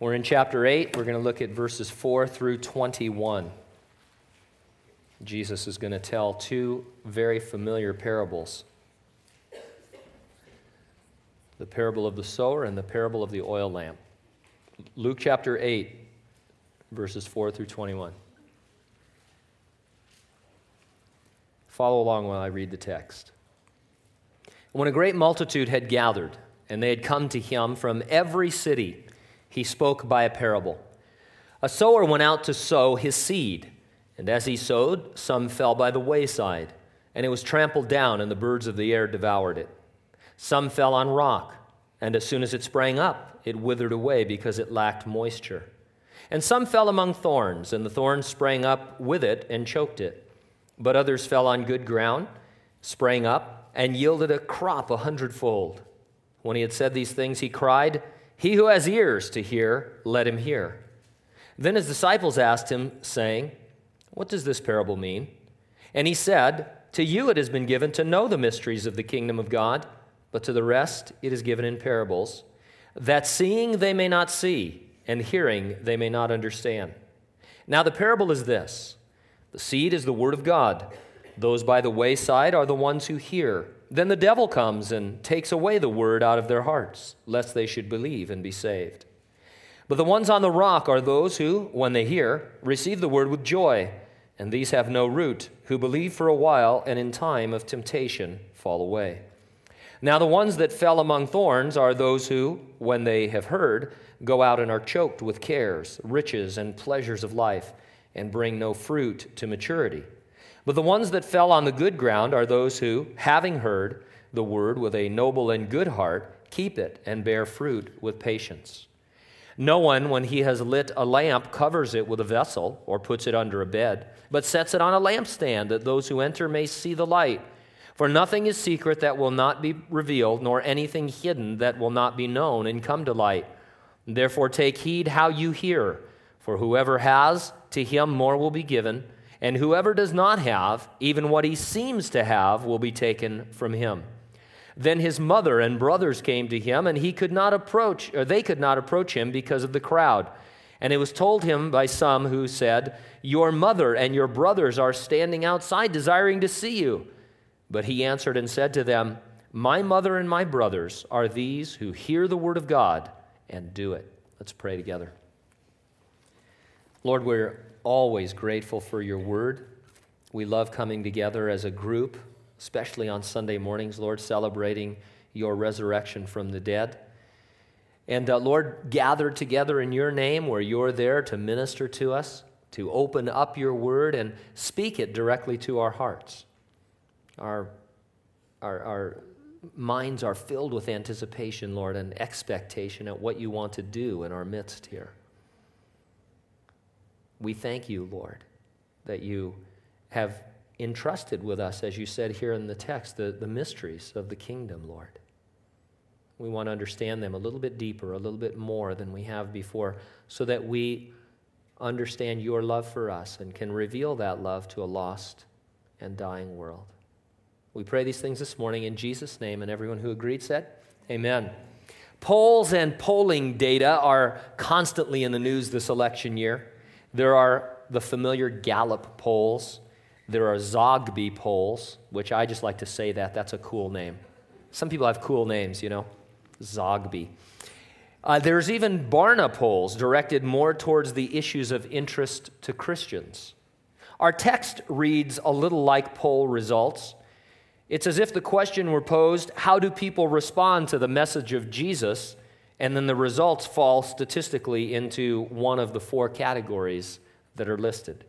We're in chapter 8. We're going to look at verses 4 through 21. Jesus is going to tell two very familiar parables the parable of the sower and the parable of the oil lamp. Luke chapter 8, verses 4 through 21. Follow along while I read the text. When a great multitude had gathered, and they had come to him from every city, he spoke by a parable. A sower went out to sow his seed, and as he sowed, some fell by the wayside, and it was trampled down, and the birds of the air devoured it. Some fell on rock, and as soon as it sprang up, it withered away because it lacked moisture. And some fell among thorns, and the thorns sprang up with it and choked it. But others fell on good ground, sprang up, and yielded a crop a hundredfold. When he had said these things, he cried, he who has ears to hear, let him hear. Then his disciples asked him, saying, What does this parable mean? And he said, To you it has been given to know the mysteries of the kingdom of God, but to the rest it is given in parables, that seeing they may not see, and hearing they may not understand. Now the parable is this the seed is the word of God. Those by the wayside are the ones who hear. Then the devil comes and takes away the word out of their hearts, lest they should believe and be saved. But the ones on the rock are those who, when they hear, receive the word with joy, and these have no root, who believe for a while and in time of temptation fall away. Now, the ones that fell among thorns are those who, when they have heard, go out and are choked with cares, riches, and pleasures of life, and bring no fruit to maturity. But the ones that fell on the good ground are those who, having heard the word with a noble and good heart, keep it and bear fruit with patience. No one, when he has lit a lamp, covers it with a vessel or puts it under a bed, but sets it on a lampstand that those who enter may see the light. For nothing is secret that will not be revealed, nor anything hidden that will not be known and come to light. Therefore, take heed how you hear, for whoever has, to him more will be given and whoever does not have, even what he seems to have, will be taken from him. Then his mother and brothers came to him, and he could not approach, or they could not approach him because of the crowd. And it was told him by some who said, Your mother and your brothers are standing outside desiring to see you. But he answered and said to them, My mother and my brothers are these who hear the word of God and do it. Let's pray together. Lord, we're always grateful for your word. We love coming together as a group, especially on Sunday mornings, Lord, celebrating your resurrection from the dead. And uh, Lord, gathered together in your name where you're there to minister to us, to open up your word and speak it directly to our hearts. Our, our, our minds are filled with anticipation, Lord, and expectation at what you want to do in our midst here. We thank you, Lord, that you have entrusted with us, as you said here in the text, the, the mysteries of the kingdom, Lord. We want to understand them a little bit deeper, a little bit more than we have before, so that we understand your love for us and can reveal that love to a lost and dying world. We pray these things this morning in Jesus' name, and everyone who agreed said, Amen. Polls and polling data are constantly in the news this election year. There are the familiar Gallup polls. There are Zogby polls, which I just like to say that. That's a cool name. Some people have cool names, you know. Zogby. Uh, there's even Barna polls directed more towards the issues of interest to Christians. Our text reads a little like poll results. It's as if the question were posed how do people respond to the message of Jesus and then the results fall statistically into one of the four categories that are listed.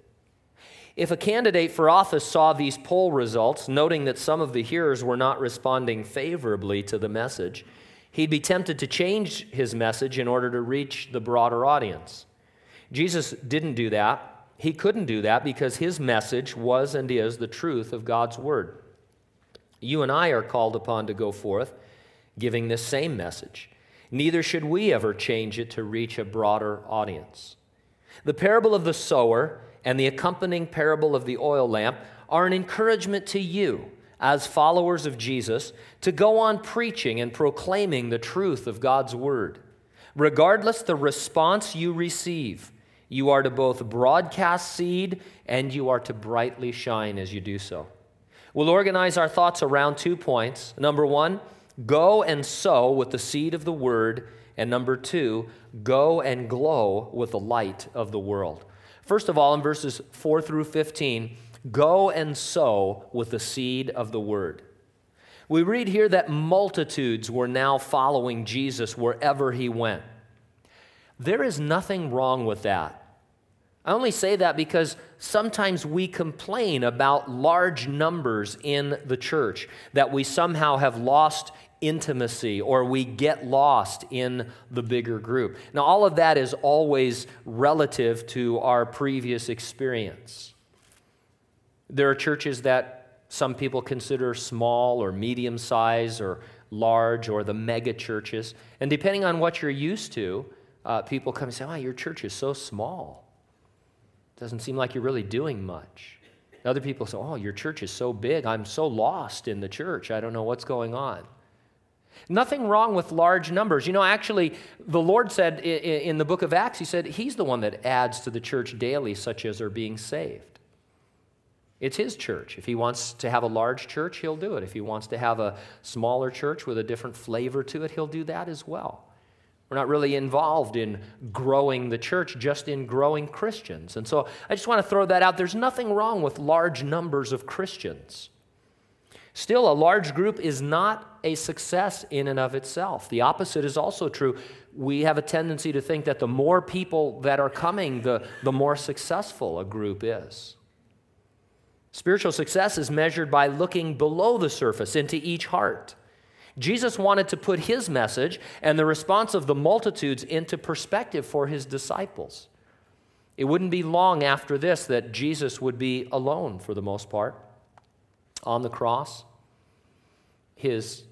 If a candidate for office saw these poll results, noting that some of the hearers were not responding favorably to the message, he'd be tempted to change his message in order to reach the broader audience. Jesus didn't do that. He couldn't do that because his message was and is the truth of God's word. You and I are called upon to go forth giving this same message. Neither should we ever change it to reach a broader audience. The parable of the sower and the accompanying parable of the oil lamp are an encouragement to you, as followers of Jesus, to go on preaching and proclaiming the truth of God's word. Regardless the response you receive, you are to both broadcast seed and you are to brightly shine as you do so. We'll organize our thoughts around two points. Number one, go and sow with the seed of the word. And number two, go and glow with the light of the world. First of all, in verses 4 through 15, go and sow with the seed of the word. We read here that multitudes were now following Jesus wherever he went. There is nothing wrong with that. I only say that because sometimes we complain about large numbers in the church, that we somehow have lost intimacy or we get lost in the bigger group. Now, all of that is always relative to our previous experience. There are churches that some people consider small or medium size or large or the mega churches. And depending on what you're used to, uh, people come and say, Oh, your church is so small. Doesn't seem like you're really doing much. Other people say, Oh, your church is so big. I'm so lost in the church. I don't know what's going on. Nothing wrong with large numbers. You know, actually, the Lord said in the book of Acts, He said He's the one that adds to the church daily, such as are being saved. It's his church. If he wants to have a large church, he'll do it. If he wants to have a smaller church with a different flavor to it, he'll do that as well. We're not really involved in growing the church, just in growing Christians. And so I just want to throw that out. There's nothing wrong with large numbers of Christians. Still, a large group is not a success in and of itself. The opposite is also true. We have a tendency to think that the more people that are coming, the, the more successful a group is. Spiritual success is measured by looking below the surface into each heart. Jesus wanted to put his message and the response of the multitudes into perspective for his disciples. It wouldn't be long after this that Jesus would be alone for the most part on the cross. His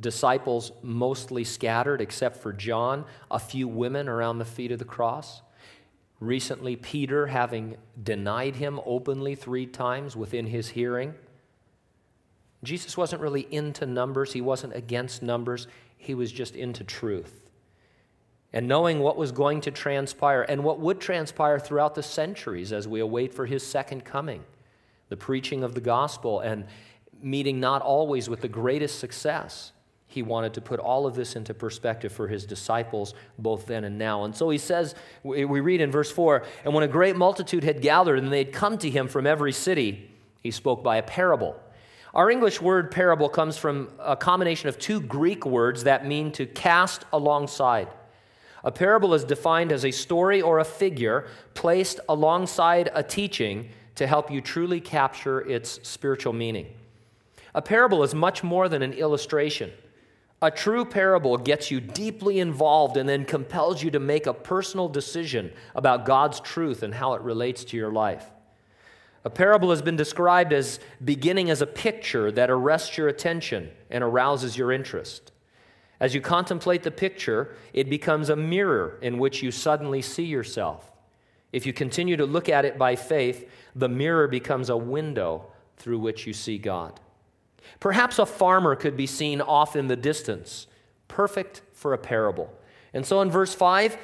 disciples mostly scattered, except for John, a few women around the feet of the cross. Recently, Peter having denied him openly three times within his hearing. Jesus wasn't really into numbers, he wasn't against numbers, he was just into truth. And knowing what was going to transpire and what would transpire throughout the centuries as we await for his second coming, the preaching of the gospel and meeting not always with the greatest success, he wanted to put all of this into perspective for his disciples, both then and now. And so he says, we read in verse 4 And when a great multitude had gathered and they'd come to him from every city, he spoke by a parable. Our English word parable comes from a combination of two Greek words that mean to cast alongside. A parable is defined as a story or a figure placed alongside a teaching to help you truly capture its spiritual meaning. A parable is much more than an illustration. A true parable gets you deeply involved and then compels you to make a personal decision about God's truth and how it relates to your life. A parable has been described as beginning as a picture that arrests your attention and arouses your interest. As you contemplate the picture, it becomes a mirror in which you suddenly see yourself. If you continue to look at it by faith, the mirror becomes a window through which you see God. Perhaps a farmer could be seen off in the distance, perfect for a parable. And so in verse 5,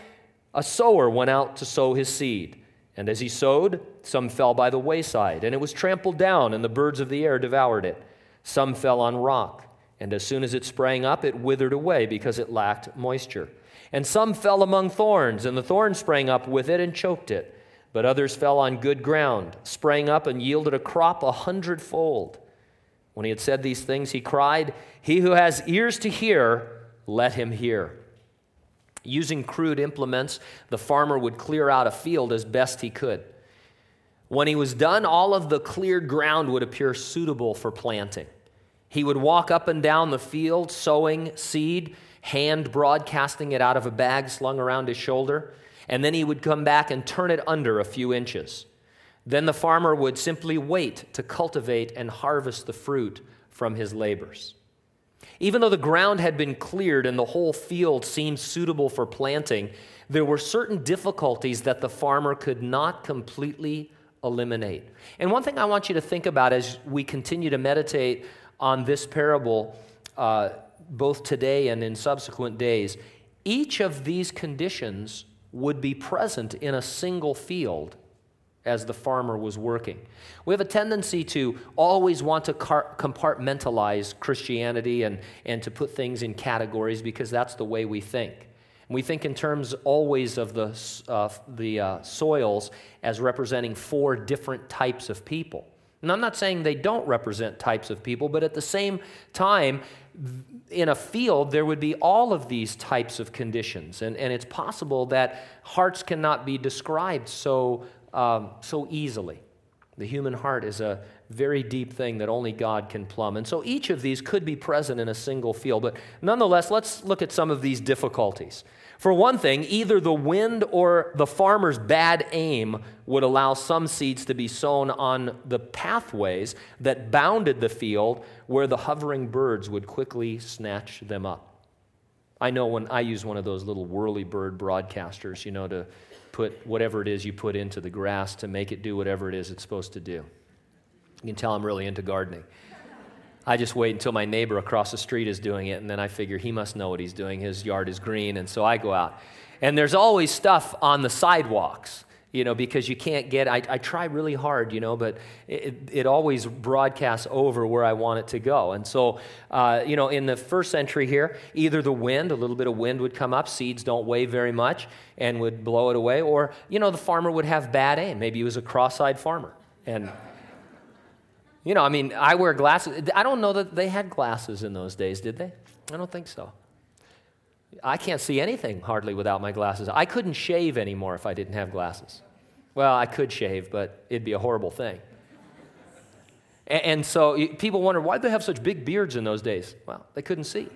a sower went out to sow his seed. And as he sowed, some fell by the wayside, and it was trampled down, and the birds of the air devoured it. Some fell on rock, and as soon as it sprang up, it withered away because it lacked moisture. And some fell among thorns, and the thorns sprang up with it and choked it. But others fell on good ground, sprang up, and yielded a crop a hundredfold. When he had said these things, he cried, He who has ears to hear, let him hear. Using crude implements, the farmer would clear out a field as best he could. When he was done, all of the cleared ground would appear suitable for planting. He would walk up and down the field, sowing seed, hand broadcasting it out of a bag slung around his shoulder, and then he would come back and turn it under a few inches. Then the farmer would simply wait to cultivate and harvest the fruit from his labors. Even though the ground had been cleared and the whole field seemed suitable for planting, there were certain difficulties that the farmer could not completely eliminate. And one thing I want you to think about as we continue to meditate on this parable, uh, both today and in subsequent days, each of these conditions would be present in a single field as the farmer was working. We have a tendency to always want to compartmentalize Christianity and, and to put things in categories because that's the way we think. We think in terms always of the, uh, the uh, soils as representing four different types of people. And I'm not saying they don't represent types of people, but at the same time, in a field, there would be all of these types of conditions. And, and it's possible that hearts cannot be described so, um, so easily. The human heart is a very deep thing that only God can plumb. And so each of these could be present in a single field. But nonetheless, let's look at some of these difficulties. For one thing, either the wind or the farmer's bad aim would allow some seeds to be sown on the pathways that bounded the field where the hovering birds would quickly snatch them up. I know when I use one of those little whirly bird broadcasters, you know, to put whatever it is you put into the grass to make it do whatever it is it's supposed to do. You can tell I'm really into gardening. I just wait until my neighbor across the street is doing it, and then I figure he must know what he's doing. His yard is green, and so I go out. And there's always stuff on the sidewalks, you know, because you can't get, I, I try really hard, you know, but it, it always broadcasts over where I want it to go. And so, uh, you know, in the first century here, either the wind, a little bit of wind would come up, seeds don't weigh very much, and would blow it away, or, you know, the farmer would have bad aim. Maybe he was a cross eyed farmer. And you know, I mean, I wear glasses. I don't know that they had glasses in those days, did they? I don't think so. I can't see anything hardly without my glasses. I couldn't shave anymore if I didn't have glasses. Well, I could shave, but it'd be a horrible thing. And, so people wonder why they have such big beards in those days. Well, they couldn't see.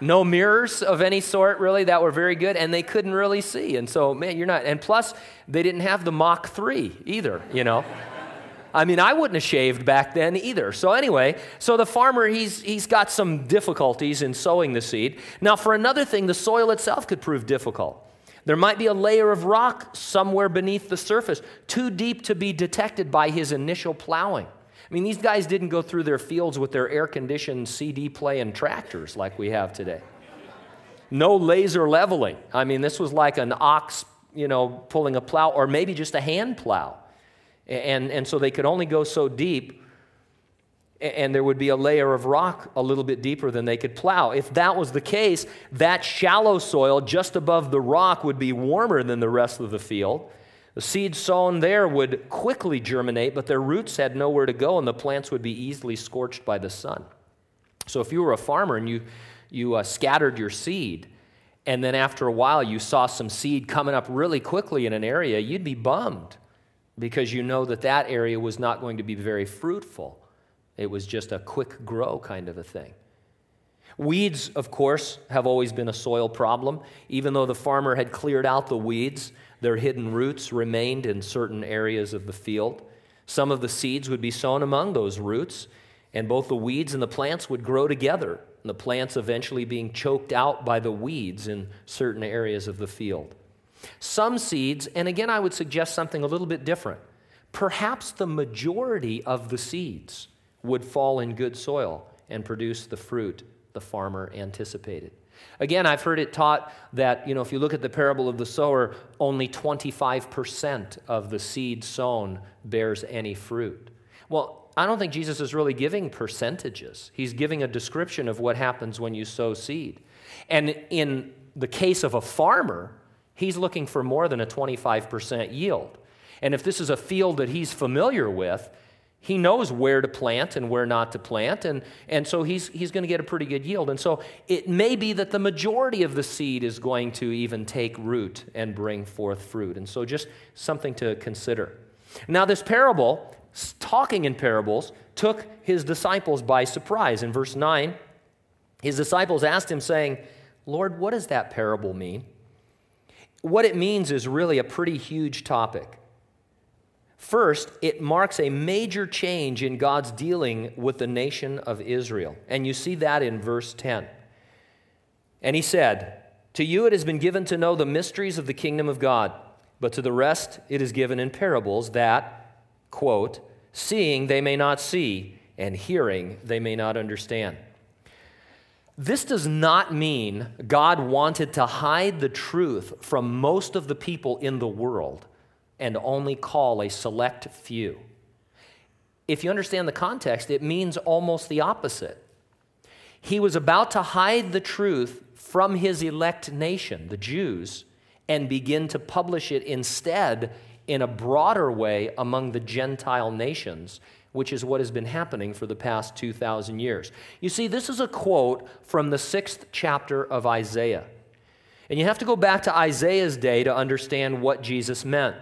no mirrors of any sort, really, that were very good, and they couldn't really see. And so, man, you're not. And plus, they didn't have the Mach 3 either, you know. I mean, I wouldn't have shaved back then either. So, anyway, so the farmer, he's, he's got some difficulties in sowing the seed. Now, for another thing, the soil itself could prove difficult. There might be a layer of rock somewhere beneath the surface, too deep to be detected by his initial plowing. I mean, these guys didn't go through their fields with their air conditioned CD playing tractors like we have today. No laser leveling. I mean, this was like an ox, you know, pulling a plow, or maybe just a hand plow. And, and so they could only go so deep, and there would be a layer of rock a little bit deeper than they could plow. If that was the case, that shallow soil just above the rock would be warmer than the rest of the field. The seeds sown there would quickly germinate, but their roots had nowhere to go, and the plants would be easily scorched by the sun. So if you were a farmer and you, you uh, scattered your seed, and then after a while you saw some seed coming up really quickly in an area, you'd be bummed because you know that that area was not going to be very fruitful. It was just a quick grow kind of a thing. Weeds, of course, have always been a soil problem. Even though the farmer had cleared out the weeds, their hidden roots remained in certain areas of the field. Some of the seeds would be sown among those roots, and both the weeds and the plants would grow together, the plants eventually being choked out by the weeds in certain areas of the field. Some seeds, and again, I would suggest something a little bit different. Perhaps the majority of the seeds would fall in good soil and produce the fruit the farmer anticipated. Again, I've heard it taught that, you know, if you look at the parable of the sower, only 25% of the seed sown bears any fruit. Well, I don't think Jesus is really giving percentages. He's giving a description of what happens when you sow seed. And in the case of a farmer, He's looking for more than a 25% yield. And if this is a field that he's familiar with, he knows where to plant and where not to plant, and, and so he's, he's going to get a pretty good yield. And so it may be that the majority of the seed is going to even take root and bring forth fruit. And so just something to consider. Now, this parable, talking in parables, took his disciples by surprise. In verse 9, his disciples asked him, saying, Lord, what does that parable mean? What it means is really a pretty huge topic. First, it marks a major change in God's dealing with the nation of Israel. And you see that in verse 10. And he said, To you it has been given to know the mysteries of the kingdom of God, but to the rest it is given in parables that, quote, seeing they may not see, and hearing they may not understand. This does not mean God wanted to hide the truth from most of the people in the world and only call a select few. If you understand the context, it means almost the opposite. He was about to hide the truth from his elect nation, the Jews, and begin to publish it instead in a broader way among the Gentile nations, which is what has been happening for the past 2,000 years. You see, this is a quote from the sixth chapter of Isaiah. And you have to go back to Isaiah's day to understand what Jesus meant.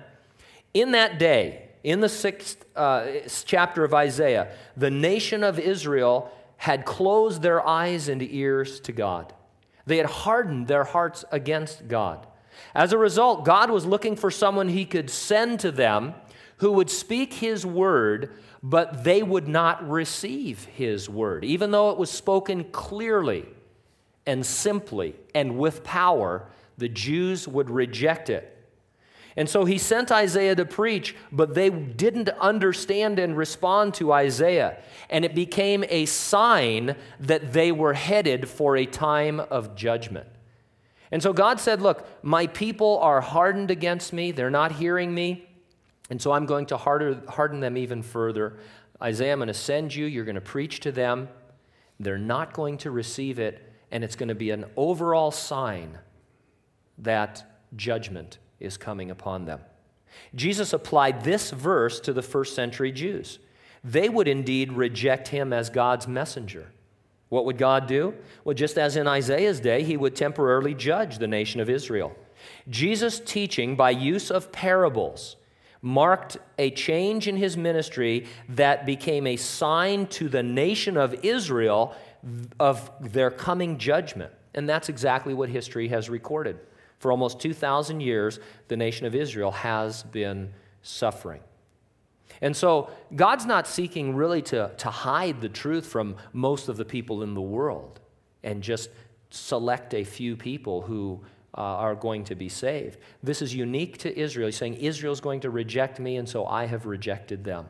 In that day, in the sixth uh, chapter of Isaiah, the nation of Israel had closed their eyes and ears to God. They had hardened their hearts against God. As a result, God was looking for someone he could send to them who would speak his word, but they would not receive his word. Even though it was spoken clearly and simply and with power, the Jews would reject it. And so he sent Isaiah to preach, but they didn't understand and respond to Isaiah. And it became a sign that they were headed for a time of judgment. And so God said, Look, my people are hardened against me, they're not hearing me. And so I'm going to harden them even further. Isaiah, I'm going to send you, you're going to preach to them. They're not going to receive it, and it's going to be an overall sign that judgment is coming upon them. Jesus applied this verse to the first century Jews. They would indeed reject him as God's messenger. What would God do? Well, just as in Isaiah's day, he would temporarily judge the nation of Israel. Jesus' teaching by use of parables marked a change in his ministry that became a sign to the nation of Israel of their coming judgment. And that's exactly what history has recorded. For almost 2,000 years, the nation of Israel has been suffering. And so, God's not seeking really to, to hide the truth from most of the people in the world and just select a few people who uh, are going to be saved. This is unique to Israel. He's saying, Israel's going to reject me, and so I have rejected them.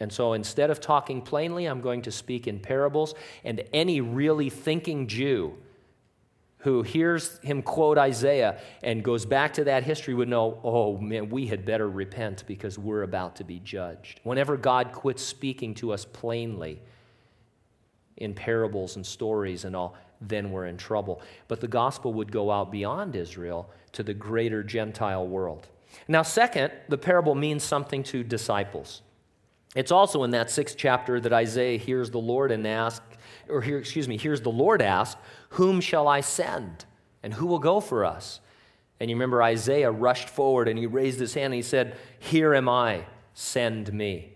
And so instead of talking plainly, I'm going to speak in parables, and any really thinking Jew who hears him quote Isaiah and goes back to that history would know, oh man, we had better repent because we're about to be judged. Whenever God quits speaking to us plainly in parables and stories and all, then we're in trouble. But the gospel would go out beyond Israel to the greater Gentile world. Now, second, the parable means something to disciples. It's also in that sixth chapter that Isaiah hears the Lord and ask, or here, excuse me, hears the Lord ask, whom shall I send? And who will go for us? And you remember Isaiah rushed forward and he raised his hand and he said, Here am I, send me.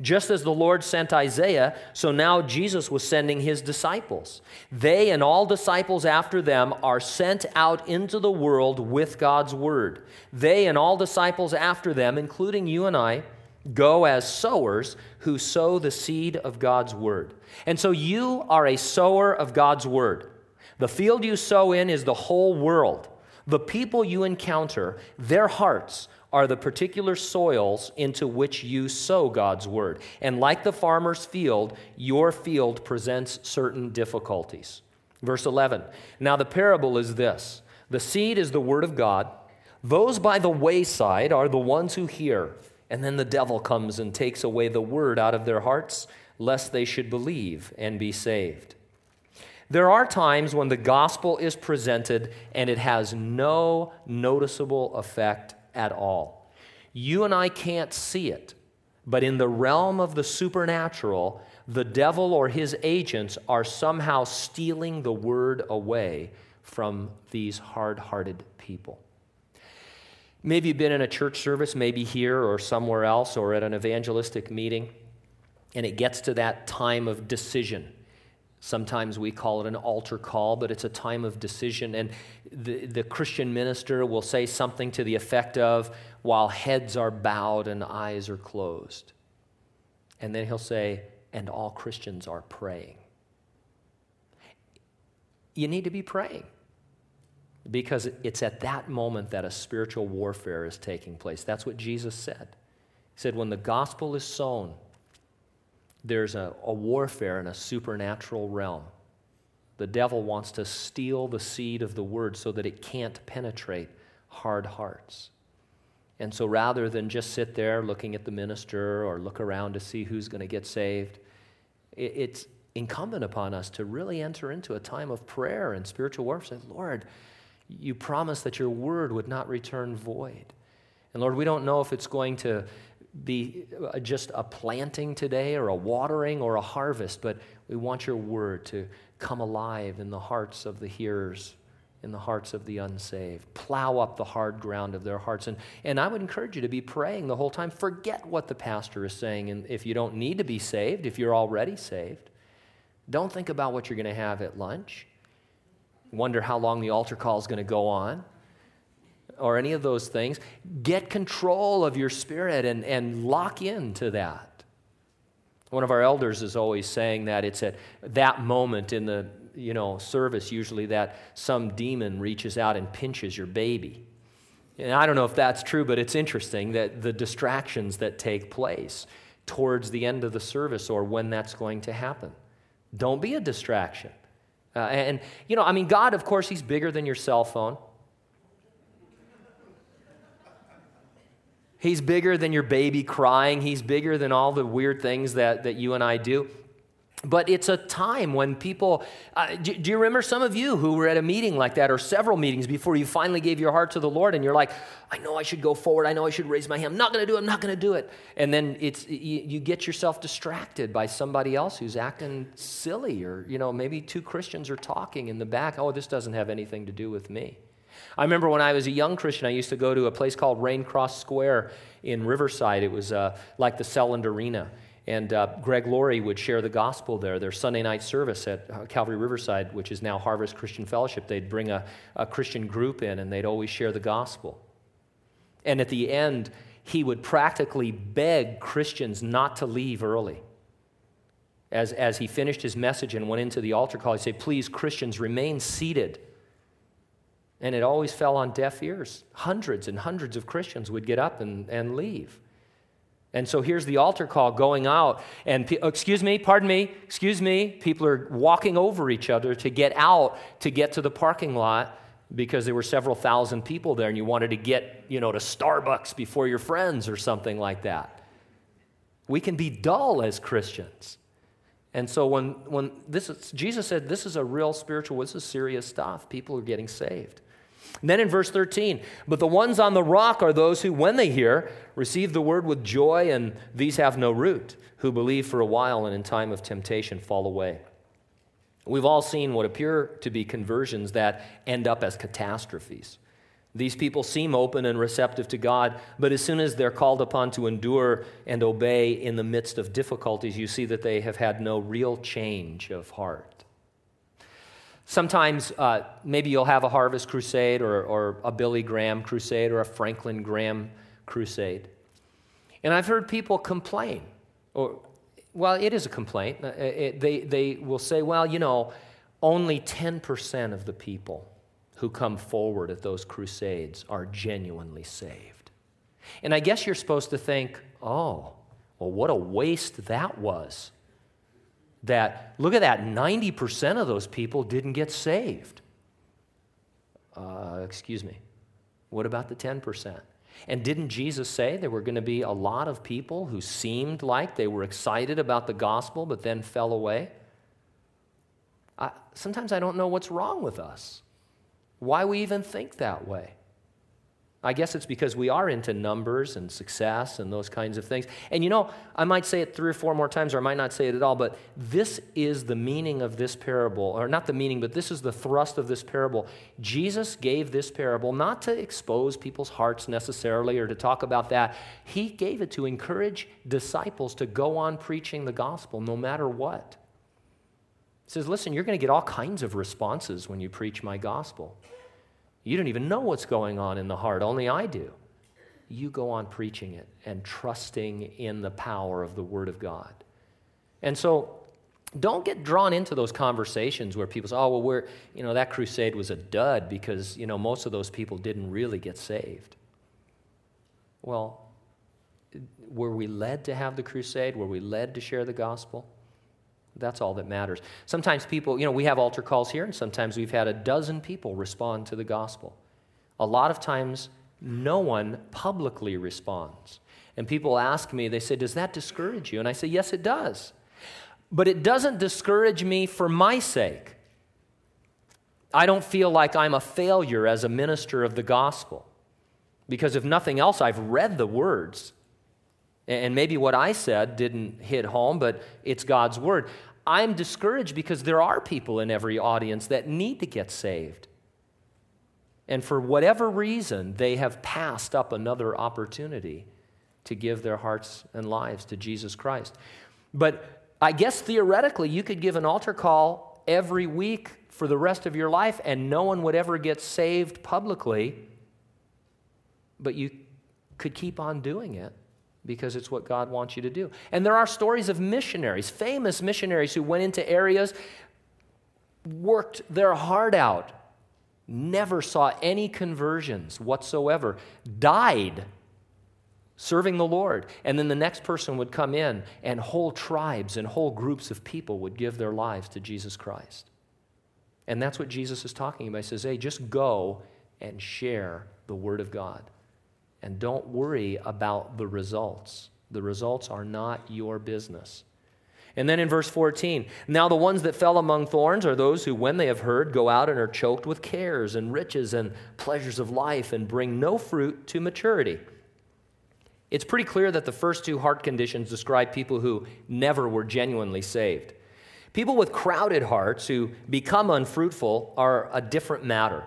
Just as the Lord sent Isaiah, so now Jesus was sending his disciples. They and all disciples after them are sent out into the world with God's word. They and all disciples after them, including you and I, go as sowers who sow the seed of God's word. And so you are a sower of God's word. The field you sow in is the whole world. The people you encounter, their hearts are the particular soils into which you sow God's word. And like the farmer's field, your field presents certain difficulties. Verse 11 Now the parable is this the seed is the word of God. Those by the wayside are the ones who hear, and then the devil comes and takes away the word out of their hearts, lest they should believe and be saved. There are times when the gospel is presented and it has no noticeable effect at all. You and I can't see it, but in the realm of the supernatural, the devil or his agents are somehow stealing the word away from these hard hearted people. Maybe you've been in a church service, maybe here or somewhere else, or at an evangelistic meeting, and it gets to that time of decision Sometimes we call it an altar call, but it's a time of decision. And the, the Christian minister will say something to the effect of, while heads are bowed and eyes are closed. And then he'll say, and all Christians are praying. You need to be praying because it's at that moment that a spiritual warfare is taking place. That's what Jesus said. He said, when the gospel is sown, there's a, a warfare in a supernatural realm The devil wants to steal the seed of the word so that it can't penetrate hard hearts. And so rather than just sit there looking at the minister or look around to see who's going to get saved, it's incumbent upon us to really enter into a time of prayer and spiritual warfare. Say, Lord, you promised that your word would not return void. And Lord, we don't know if it's going to be uh, just a planting today or a watering or a harvest, but we want your word to come alive in the hearts of the hearers, in the hearts of the unsaved. Plow up the hard ground of their hearts. And, and I would encourage you to be praying the whole time. Forget what the pastor is saying. And if you don't need to be saved, if you're already saved, don't think about what you're going to have at lunch. Wonder how long the altar call is going to go on or any of those things. Get control of your spirit and, and lock into that. One of our elders is always saying that it's at that moment in the you know, service, usually, that some demon reaches out and pinches your baby. And I don't know if that's true, but it's interesting that the distractions that take place towards the end of the service or when that's going to happen. Don't be a distraction. Uh, and, you know, I mean, God, of course, He's bigger than your cell phone. He's bigger than your baby crying. He's bigger than all the weird things that, that you and I do. But it's a time when people. Uh, do, do, you remember some of you who were at a meeting like that or several meetings before you finally gave your heart to the Lord and you're like, I know I should go forward. I know I should raise my hand. I'm not going to do it. I'm not going to do it. And then it's, you, you, get yourself distracted by somebody else who's acting silly or, you know, maybe two Christians are talking in the back. Oh, this doesn't have anything to do with me. I remember when I was a young Christian, I used to go to a place called Raincross Square in Riverside. It was uh, like the Selland Arena. And uh, Greg Laurie would share the gospel there. Their Sunday night service at uh, Calvary Riverside, which is now Harvest Christian Fellowship, they'd bring a, a Christian group in and they'd always share the gospel. And at the end, he would practically beg Christians not to leave early. As, as he finished his message and went into the altar call, he'd say, Please, Christians, remain seated. And it always fell on deaf ears. Hundreds and hundreds of Christians would get up and, and leave. And so here's the altar call going out, and oh, excuse me, pardon me, excuse me, people are walking over each other to get out to get to the parking lot because there were several thousand people there and you wanted to get, you know, to Starbucks before your friends or something like that. We can be dull as Christians. And so when, when this is, Jesus said this is a real spiritual, this is serious stuff. People are getting saved. Then in verse 13, but the ones on the rock are those who, when they hear, receive the word with joy, and these have no root, who believe for a while and in time of temptation fall away. We've all seen what appear to be conversions that end up as catastrophes. These people seem open and receptive to God, but as soon as they're called upon to endure and obey in the midst of difficulties, you see that they have had no real change of heart. Sometimes uh, maybe you'll have a harvest crusade or, or a Billy Graham crusade or a Franklin Graham crusade. And I've heard people complain, or, well, it is a complaint. Uh, it, they, they will say, well, you know, only 10% of the people who come forward at those crusades are genuinely saved. And I guess you're supposed to think, oh, well, what a waste that was that, look at that, 90% of those people didn't get saved. Uh, excuse me. What about the 10%? And didn't Jesus say there were going to be a lot of people who seemed like they were excited about the gospel but then fell away? I, sometimes I don't know what's wrong with us, why we even think that way. I guess it's because we are into numbers and success and those kinds of things. And you know, I might say it three or four more times, or I might not say it at all, but this is the meaning of this parable, or not the meaning, but this is the thrust of this parable. Jesus gave this parable not to expose people's hearts necessarily or to talk about that. He gave it to encourage disciples to go on preaching the gospel no matter what. He says, listen, you're going to get all kinds of responses when you preach my gospel. You don't even know what's going on in the heart, only I do. You go on preaching it and trusting in the power of the Word of God. And so don't get drawn into those conversations where people say, oh, well, we're, you know, that crusade was a dud because, you know, most of those people didn't really get saved. Well, were we led to have the crusade? Were we led to share the gospel? That's all that matters. Sometimes people, you know, we have altar calls here, and sometimes we've had a dozen people respond to the gospel. A lot of times, no one publicly responds. And people ask me, they say, Does that discourage you? And I say, Yes, it does. But it doesn't discourage me for my sake. I don't feel like I'm a failure as a minister of the gospel. Because if nothing else, I've read the words. And maybe what I said didn't hit home, but it's God's word. I'm discouraged because there are people in every audience that need to get saved. And for whatever reason, they have passed up another opportunity to give their hearts and lives to Jesus Christ. But I guess theoretically, you could give an altar call every week for the rest of your life and no one would ever get saved publicly, but you could keep on doing it because it's what God wants you to do. And there are stories of missionaries, famous missionaries who went into areas, worked their heart out, never saw any conversions whatsoever, died serving the Lord. And then the next person would come in, and whole tribes and whole groups of people would give their lives to Jesus Christ. And that's what Jesus is talking about. He says, hey, just go and share the Word of God. And don't worry about the results. The results are not your business. And then in verse 14, now the ones that fell among thorns are those who, when they have heard, go out and are choked with cares and riches and pleasures of life and bring no fruit to maturity. It's pretty clear that the first two heart conditions describe people who never were genuinely saved. People with crowded hearts who become unfruitful are a different matter.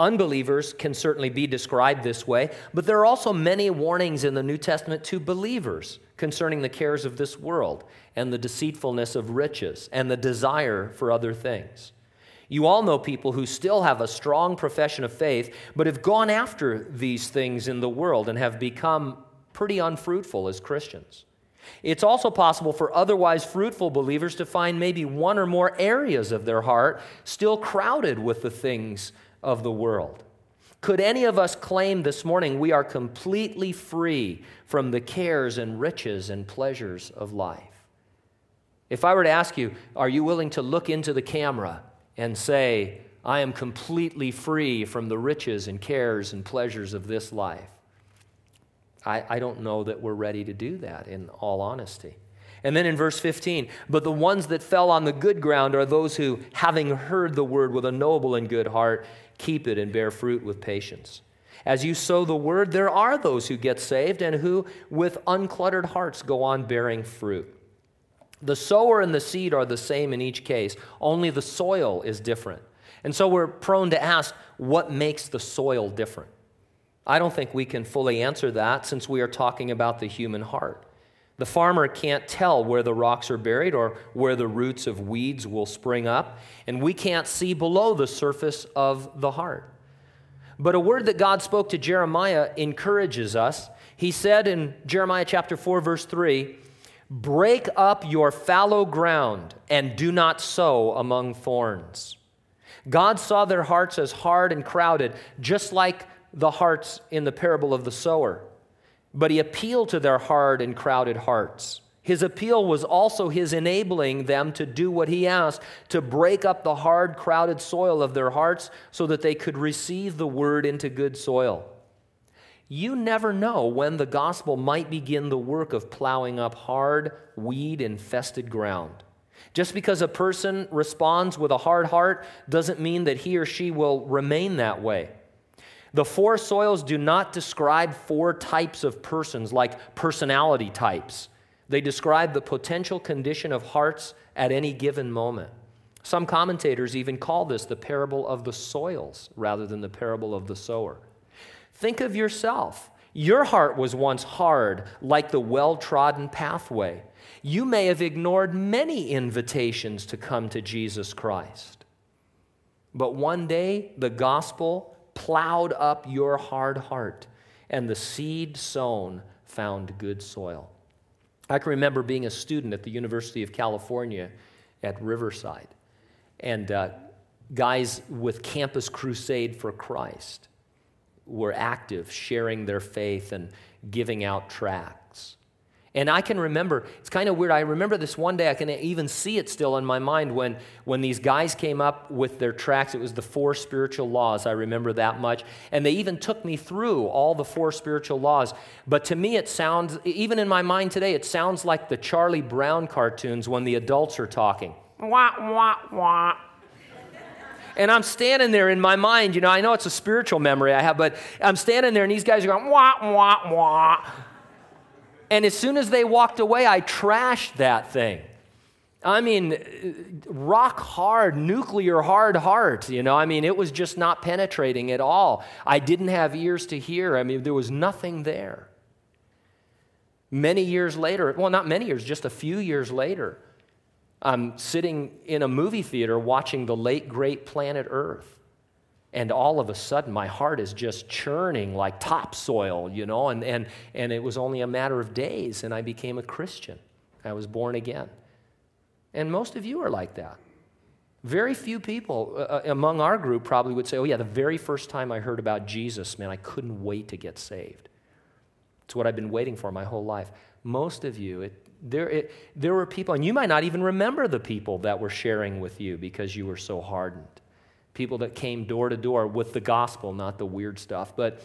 Unbelievers can certainly be described this way, but there are also many warnings in the New Testament to believers concerning the cares of this world and the deceitfulness of riches and the desire for other things. You all know people who still have a strong profession of faith, but have gone after these things in the world and have become pretty unfruitful as Christians. It's also possible for otherwise fruitful believers to find maybe one or more areas of their heart still crowded with the things of the world. Could any of us claim this morning we are completely free from the cares and riches and pleasures of life? If I were to ask you, are you willing to look into the camera and say, I am completely free from the riches and cares and pleasures of this life? I, I don't know that we're ready to do that, in all honesty. And then in verse 15, but the ones that fell on the good ground are those who, having heard the word with a noble and good heart, keep it and bear fruit with patience. As you sow the word, there are those who get saved and who, with uncluttered hearts, go on bearing fruit. The sower and the seed are the same in each case, only the soil is different. And so we're prone to ask, what makes the soil different? I don't think we can fully answer that since we are talking about the human heart. The farmer can't tell where the rocks are buried or where the roots of weeds will spring up, and we can't see below the surface of the heart. But a word that God spoke to Jeremiah encourages us. He said in Jeremiah chapter 4 verse 3, "Break up your fallow ground and do not sow among thorns." God saw their hearts as hard and crowded, just like the hearts in the parable of the sower but he appealed to their hard and crowded hearts. His appeal was also his enabling them to do what he asked to break up the hard, crowded soil of their hearts so that they could receive the word into good soil. You never know when the gospel might begin the work of plowing up hard, weed infested ground. Just because a person responds with a hard heart doesn't mean that he or she will remain that way. The four soils do not describe four types of persons like personality types. They describe the potential condition of hearts at any given moment. Some commentators even call this the parable of the soils rather than the parable of the sower. Think of yourself. Your heart was once hard, like the well trodden pathway. You may have ignored many invitations to come to Jesus Christ. But one day, the gospel plowed up your hard heart, and the seed sown found good soil. I can remember being a student at the University of California at Riverside, and uh, guys with Campus Crusade for Christ were active, sharing their faith and giving out tracts. And I can remember, it's kind of weird. I remember this one day, I can even see it still in my mind when, when these guys came up with their tracts. It was the four spiritual laws. I remember that much. And they even took me through all the four spiritual laws. But to me, it sounds, even in my mind today, it sounds like the Charlie Brown cartoons when the adults are talking. Wah, wah, wah. And I'm standing there in my mind, you know, I know it's a spiritual memory I have, but I'm standing there and these guys are going, wah, wah, wah. And as soon as they walked away, I trashed that thing. I mean, rock hard, nuclear hard heart, you know. I mean, it was just not penetrating at all. I didn't have ears to hear. I mean, there was nothing there. Many years later, well, not many years, just a few years later, I'm sitting in a movie theater watching the late great Planet Earth. And all of a sudden, my heart is just churning like topsoil, you know, and, and, and it was only a matter of days, and I became a Christian. I was born again. And most of you are like that. Very few people uh, uh, among our group probably would say, Oh, yeah, the very first time I heard about Jesus, man, I couldn't wait to get saved. It's what I've been waiting for my whole life. Most of you, it, there, it, there were people, and you might not even remember the people that were sharing with you because you were so hardened people that came door to door with the gospel, not the weird stuff, but,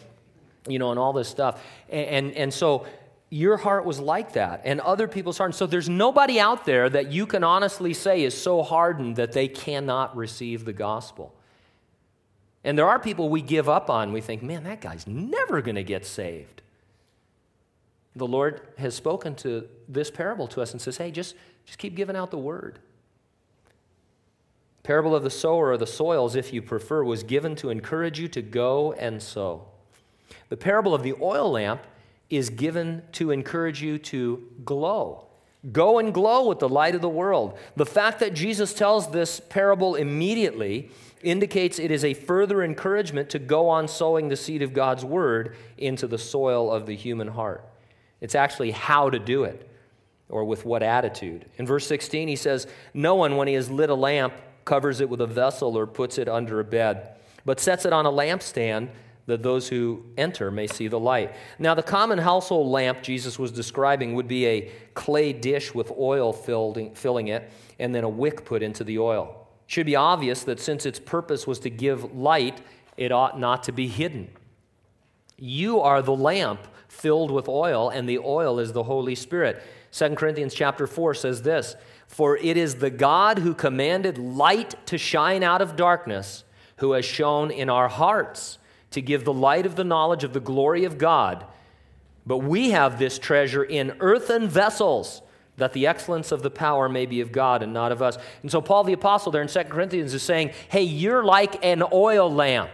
you know, and all this stuff. And, and, and so your heart was like that, and other people's hearts. So there's nobody out there that you can honestly say is so hardened that they cannot receive the gospel. And there are people we give up on. We think, man, that guy's never going to get saved. The Lord has spoken to this parable to us and says, hey, just, just keep giving out the word parable of the sower or the soils, if you prefer, was given to encourage you to go and sow. The parable of the oil lamp is given to encourage you to glow. Go and glow with the light of the world. The fact that Jesus tells this parable immediately indicates it is a further encouragement to go on sowing the seed of God's word into the soil of the human heart. It's actually how to do it or with what attitude. In verse 16, he says, No one, when he has lit a lamp, covers it with a vessel or puts it under a bed, but sets it on a lampstand that those who enter may see the light. Now, the common household lamp Jesus was describing would be a clay dish with oil filled, filling it, and then a wick put into the oil. It should be obvious that since its purpose was to give light, it ought not to be hidden. You are the lamp filled with oil, and the oil is the Holy Spirit. 2 Corinthians chapter 4 says this For it is the God who commanded light to shine out of darkness, who has shone in our hearts to give the light of the knowledge of the glory of God. But we have this treasure in earthen vessels, that the excellence of the power may be of God and not of us. And so, Paul the Apostle there in 2 Corinthians is saying, Hey, you're like an oil lamp,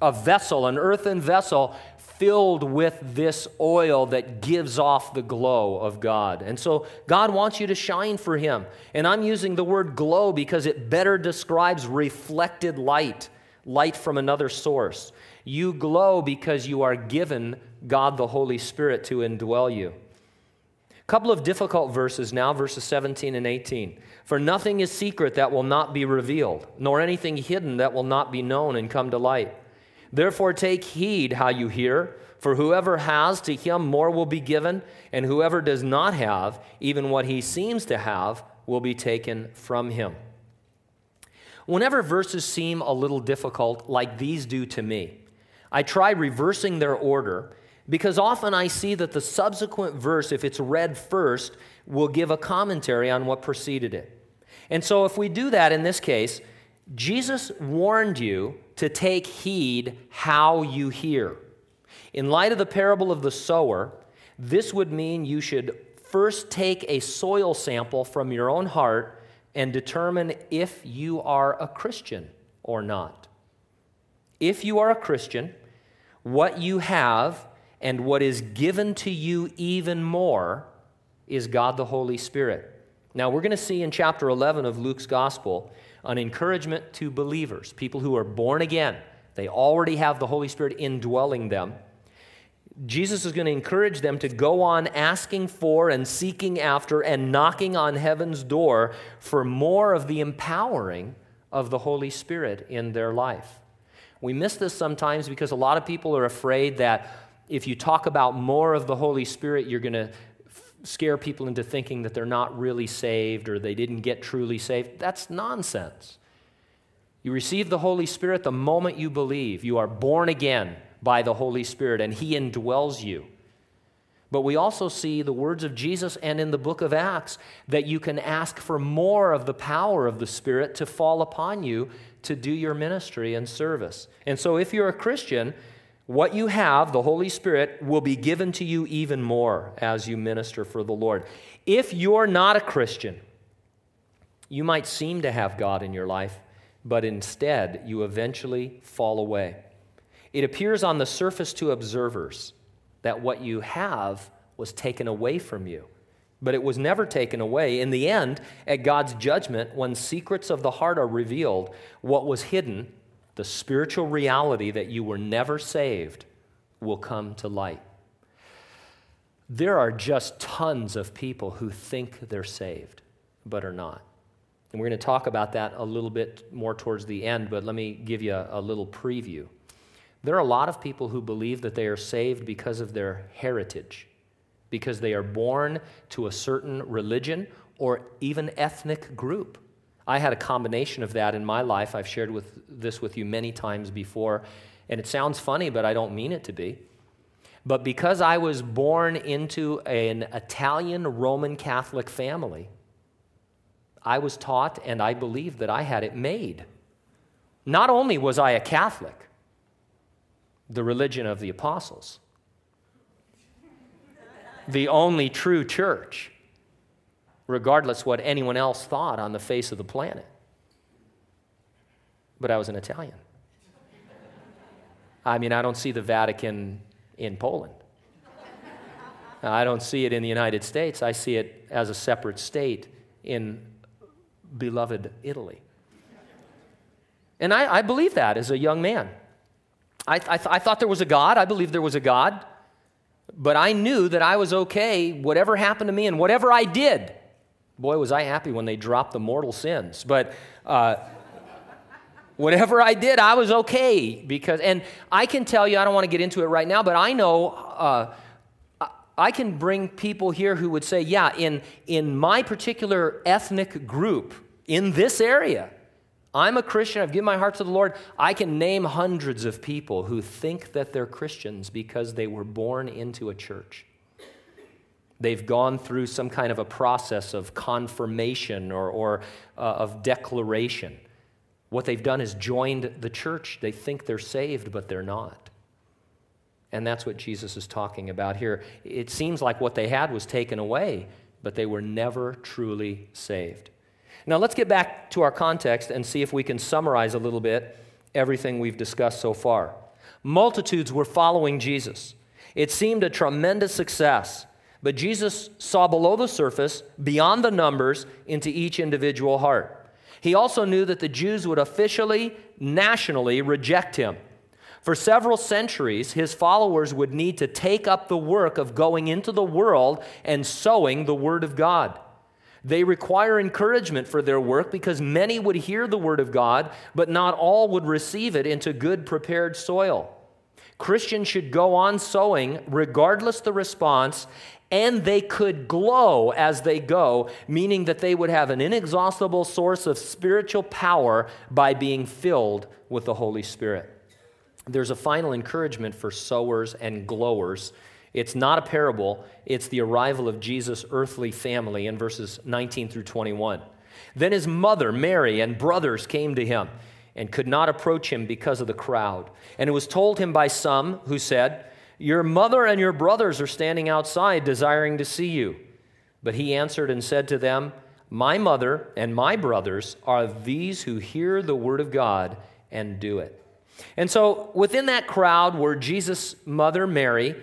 a vessel, an earthen vessel filled with this oil that gives off the glow of God. And so God wants you to shine for Him. And I'm using the word glow because it better describes reflected light, light from another source. You glow because you are given God the Holy Spirit to indwell you. A couple of difficult verses now, verses 17 and 18. For nothing is secret that will not be revealed, nor anything hidden that will not be known and come to light. Therefore, take heed how you hear, for whoever has, to him more will be given, and whoever does not have, even what he seems to have, will be taken from him. Whenever verses seem a little difficult, like these do to me, I try reversing their order because often I see that the subsequent verse, if it's read first, will give a commentary on what preceded it. And so, if we do that in this case, Jesus warned you to take heed how you hear. In light of the parable of the sower, this would mean you should first take a soil sample from your own heart and determine if you are a Christian or not. If you are a Christian, what you have and what is given to you even more is God the Holy Spirit. Now, we're going to see in chapter 11 of Luke's Gospel an encouragement to believers, people who are born again. They already have the Holy Spirit indwelling them. Jesus is going to encourage them to go on asking for and seeking after and knocking on heaven's door for more of the empowering of the Holy Spirit in their life. We miss this sometimes because a lot of people are afraid that if you talk about more of the Holy Spirit, you're going to scare people into thinking that they're not really saved or they didn't get truly saved. That's nonsense. You receive the Holy Spirit the moment you believe. You are born again by the Holy Spirit, and He indwells you. But we also see the words of Jesus and in the book of Acts that you can ask for more of the power of the Spirit to fall upon you to do your ministry and service. And so, if you're a Christian, what you have, the Holy Spirit, will be given to you even more as you minister for the Lord. If you're not a Christian, you might seem to have God in your life, but instead you eventually fall away. It appears on the surface to observers that what you have was taken away from you. But it was never taken away. In the end, at God's judgment, when secrets of the heart are revealed, what was hidden, the spiritual reality that you were never saved, will come to light. There are just tons of people who think they're saved, but are not. And we're going to talk about that a little bit more towards the end, but let me give you a, a little preview. There are a lot of people who believe that they are saved because of their heritage, because they are born to a certain religion or even ethnic group. I had a combination of that in my life. I've shared with this with you many times before, and it sounds funny, but I don't mean it to be. But because I was born into an Italian Roman Catholic family, I was taught and I believed that I had it made. Not only was I a Catholic, the religion of the apostles, the only true church, regardless what anyone else thought on the face of the planet. But I was an Italian. I mean, I don't see the Vatican in Poland. I don't see it in the United States. I see it as a separate state in beloved Italy. And I, I believe that as a young man. I, I, th- I thought there was a God. I believed there was a God. But I knew that I was okay, whatever happened to me and whatever I did. Boy, was I happy when they dropped the mortal sins. But uh, whatever I did, I was okay. Because, and I can tell you, I don't want to get into it right now, but I know. Uh, I can bring people here who would say, yeah, in, in my particular ethnic group in this area, I'm a Christian, I've given my heart to the Lord. I can name hundreds of people who think that they're Christians because they were born into a church. They've gone through some kind of a process of confirmation or, or uh, of declaration. What they've done is joined the church. They think they're saved, but they're not. And that's what Jesus is talking about here. It seems like what they had was taken away, but they were never truly saved. Now, let's get back to our context and see if we can summarize a little bit everything we've discussed so far. Multitudes were following Jesus. It seemed a tremendous success, but Jesus saw below the surface, beyond the numbers, into each individual heart. He also knew that the Jews would officially, nationally reject him. For several centuries, his followers would need to take up the work of going into the world and sowing the Word of God. They require encouragement for their work because many would hear the word of God, but not all would receive it into good prepared soil. Christians should go on sowing regardless the response, and they could glow as they go, meaning that they would have an inexhaustible source of spiritual power by being filled with the Holy Spirit. There's a final encouragement for sowers and glowers it's not a parable, it's the arrival of Jesus' earthly family in verses 19 through 21. Then his mother, Mary, and brothers came to him and could not approach him because of the crowd. And it was told him by some who said, Your mother and your brothers are standing outside desiring to see you. But he answered and said to them, My mother and my brothers are these who hear the word of God and do it. And so within that crowd were Jesus' mother, Mary,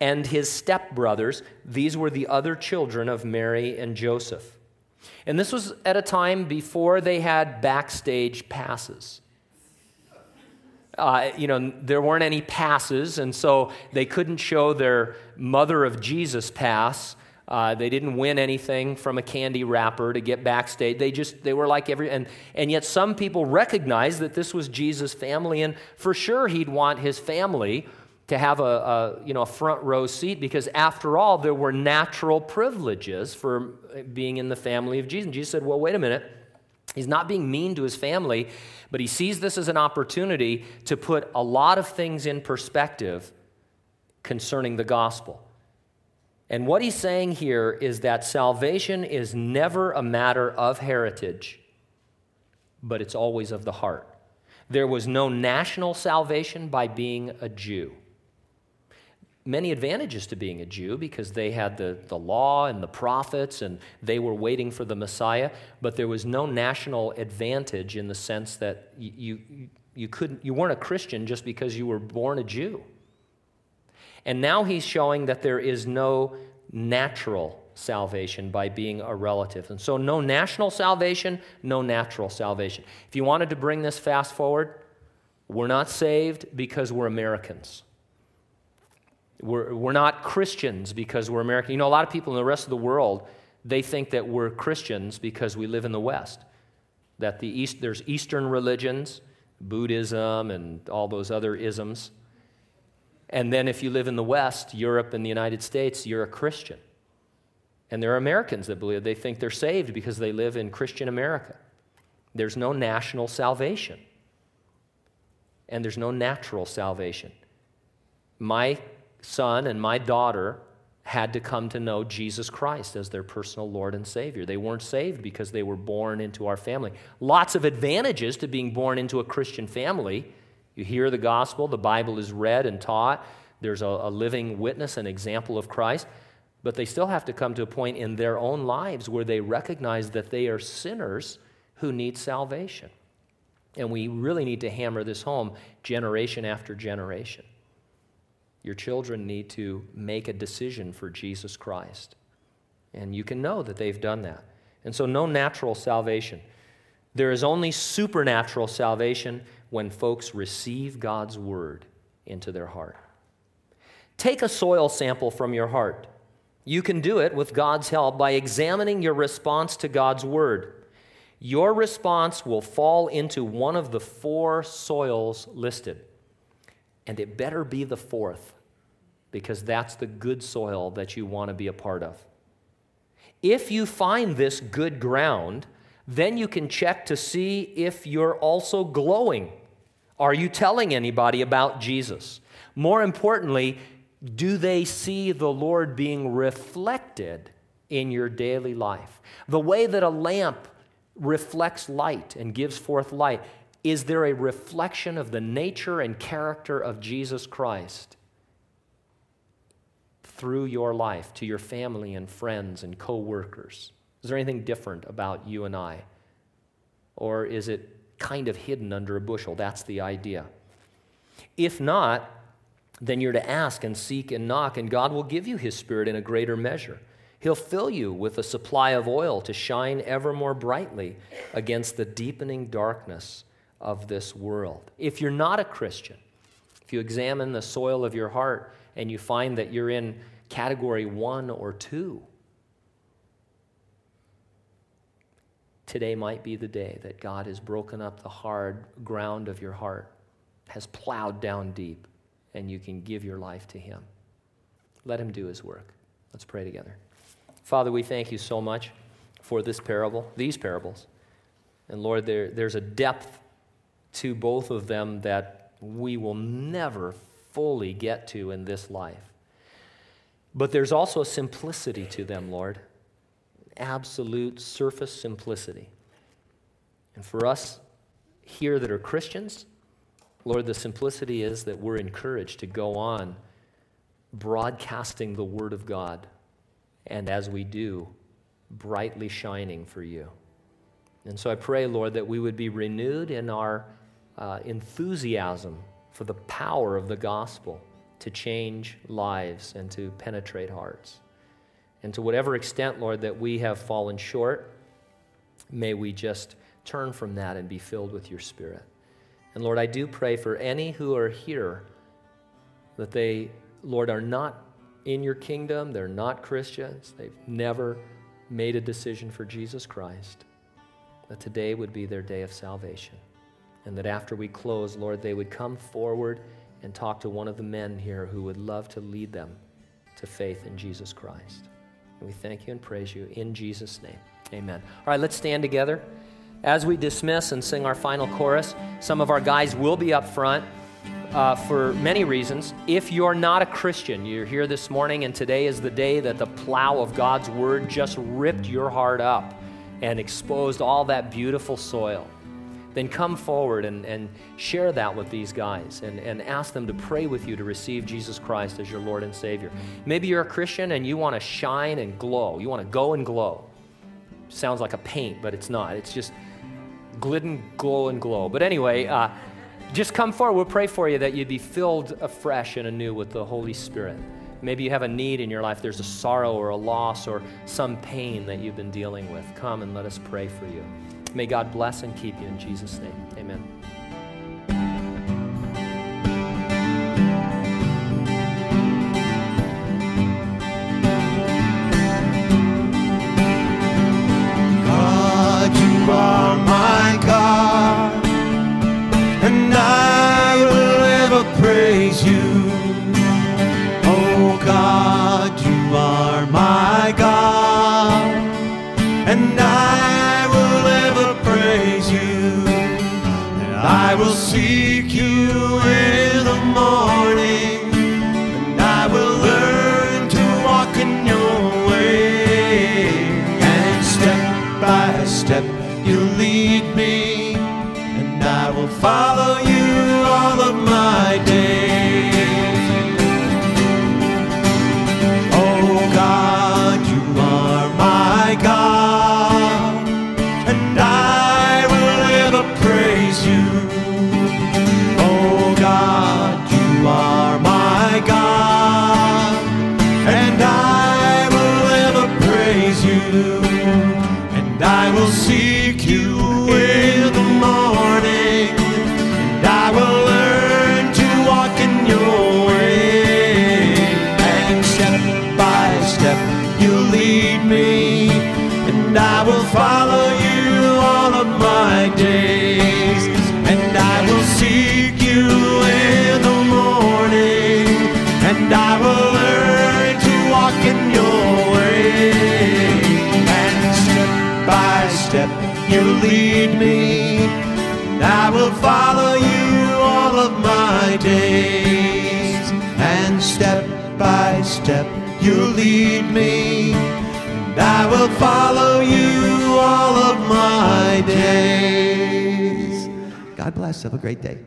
and his stepbrothers. These were the other children of Mary and Joseph. And this was at a time before they had backstage passes. Uh, you know, there weren't any passes, and so they couldn't show their mother of Jesus pass. Uh, they didn't win anything from a candy wrapper to get backstage. They just, they were like every, and, and yet some people recognized that this was Jesus' family, and for sure he'd want his family to have a, a, you know, a front row seat because, after all, there were natural privileges for being in the family of Jesus. And Jesus said, Well, wait a minute. He's not being mean to his family, but he sees this as an opportunity to put a lot of things in perspective concerning the gospel. And what he's saying here is that salvation is never a matter of heritage, but it's always of the heart. There was no national salvation by being a Jew many advantages to being a Jew because they had the, the law and the prophets and they were waiting for the Messiah, but there was no national advantage in the sense that you, you, you, couldn't, you weren't a Christian just because you were born a Jew. And now he's showing that there is no natural salvation by being a relative. And so, no national salvation, no natural salvation. If you wanted to bring this fast forward, we're not saved because we're Americans. We're, we're not Christians because we're American. You know, a lot of people in the rest of the world, they think that we're Christians because we live in the West. That the East, there's Eastern religions, Buddhism and all those other isms. And then if you live in the West, Europe and the United States, you're a Christian. And there are Americans that believe they think they're saved because they live in Christian America. There's no national salvation. And there's no natural salvation. My son and my daughter had to come to know Jesus Christ as their personal Lord and Savior. They weren't saved because they were born into our family. Lots of advantages to being born into a Christian family. You hear the gospel, the Bible is read and taught, there's a, a living witness, and example of Christ. But they still have to come to a point in their own lives where they recognize that they are sinners who need salvation. And we really need to hammer this home generation after generation. Your children need to make a decision for Jesus Christ. And you can know that they've done that. And so, no natural salvation. There is only supernatural salvation when folks receive God's word into their heart. Take a soil sample from your heart. You can do it with God's help by examining your response to God's word. Your response will fall into one of the four soils listed and it better be the fourth, because that's the good soil that you want to be a part of. If you find this good ground, then you can check to see if you're also glowing. Are you telling anybody about Jesus? More importantly, do they see the Lord being reflected in your daily life? The way that a lamp reflects light and gives forth light, is there a reflection of the nature and character of Jesus Christ through your life to your family and friends and coworkers? Is there anything different about you and I? Or is it kind of hidden under a bushel? That's the idea. If not, then you're to ask and seek and knock, and God will give you His Spirit in a greater measure. He'll fill you with a supply of oil to shine ever more brightly against the deepening darkness of this world. If you're not a Christian, if you examine the soil of your heart and you find that you're in category one or two, today might be the day that God has broken up the hard ground of your heart, has plowed down deep, and you can give your life to Him. Let Him do His work. Let's pray together. Father, we thank you so much for this parable, these parables. And Lord, there, there's a depth to both of them that we will never fully get to in this life. But there's also a simplicity to them, Lord. Absolute surface simplicity. And for us here that are Christians, Lord, the simplicity is that we're encouraged to go on broadcasting the Word of God. And as we do, brightly shining for you. And so I pray, Lord, that we would be renewed in our uh, enthusiasm for the power of the gospel to change lives and to penetrate hearts. And to whatever extent, Lord, that we have fallen short, may we just turn from that and be filled with your Spirit. And Lord, I do pray for any who are here that they, Lord, are not in your kingdom, they're not Christians, they've never made a decision for Jesus Christ, that today would be their day of salvation. And that after we close, Lord, they would come forward and talk to one of the men here who would love to lead them to faith in Jesus Christ. And we thank you and praise you in Jesus' name. Amen. All right, let's stand together. As we dismiss and sing our final chorus, some of our guys will be up front uh, for many reasons. If you're not a Christian, you're here this morning, and today is the day that the plow of God's word just ripped your heart up and exposed all that beautiful soil, then come forward and, and share that with these guys and, and ask them to pray with you to receive Jesus Christ as your Lord and Savior. Maybe you're a Christian and you want to shine and glow. You want to go and glow. Sounds like a paint, but it's not. It's just Glidden, glow, and glow. But anyway, uh, just come forward. We'll pray for you that you'd be filled afresh and anew with the Holy Spirit. Maybe you have a need in your life. There's a sorrow or a loss or some pain that you've been dealing with. Come and let us pray for you. May God bless and keep you in Jesus' name. Amen. Follow you lead me, and I will follow you all of my days. And step by step, you lead me, and I will follow you all of my days. God bless. Have a great day.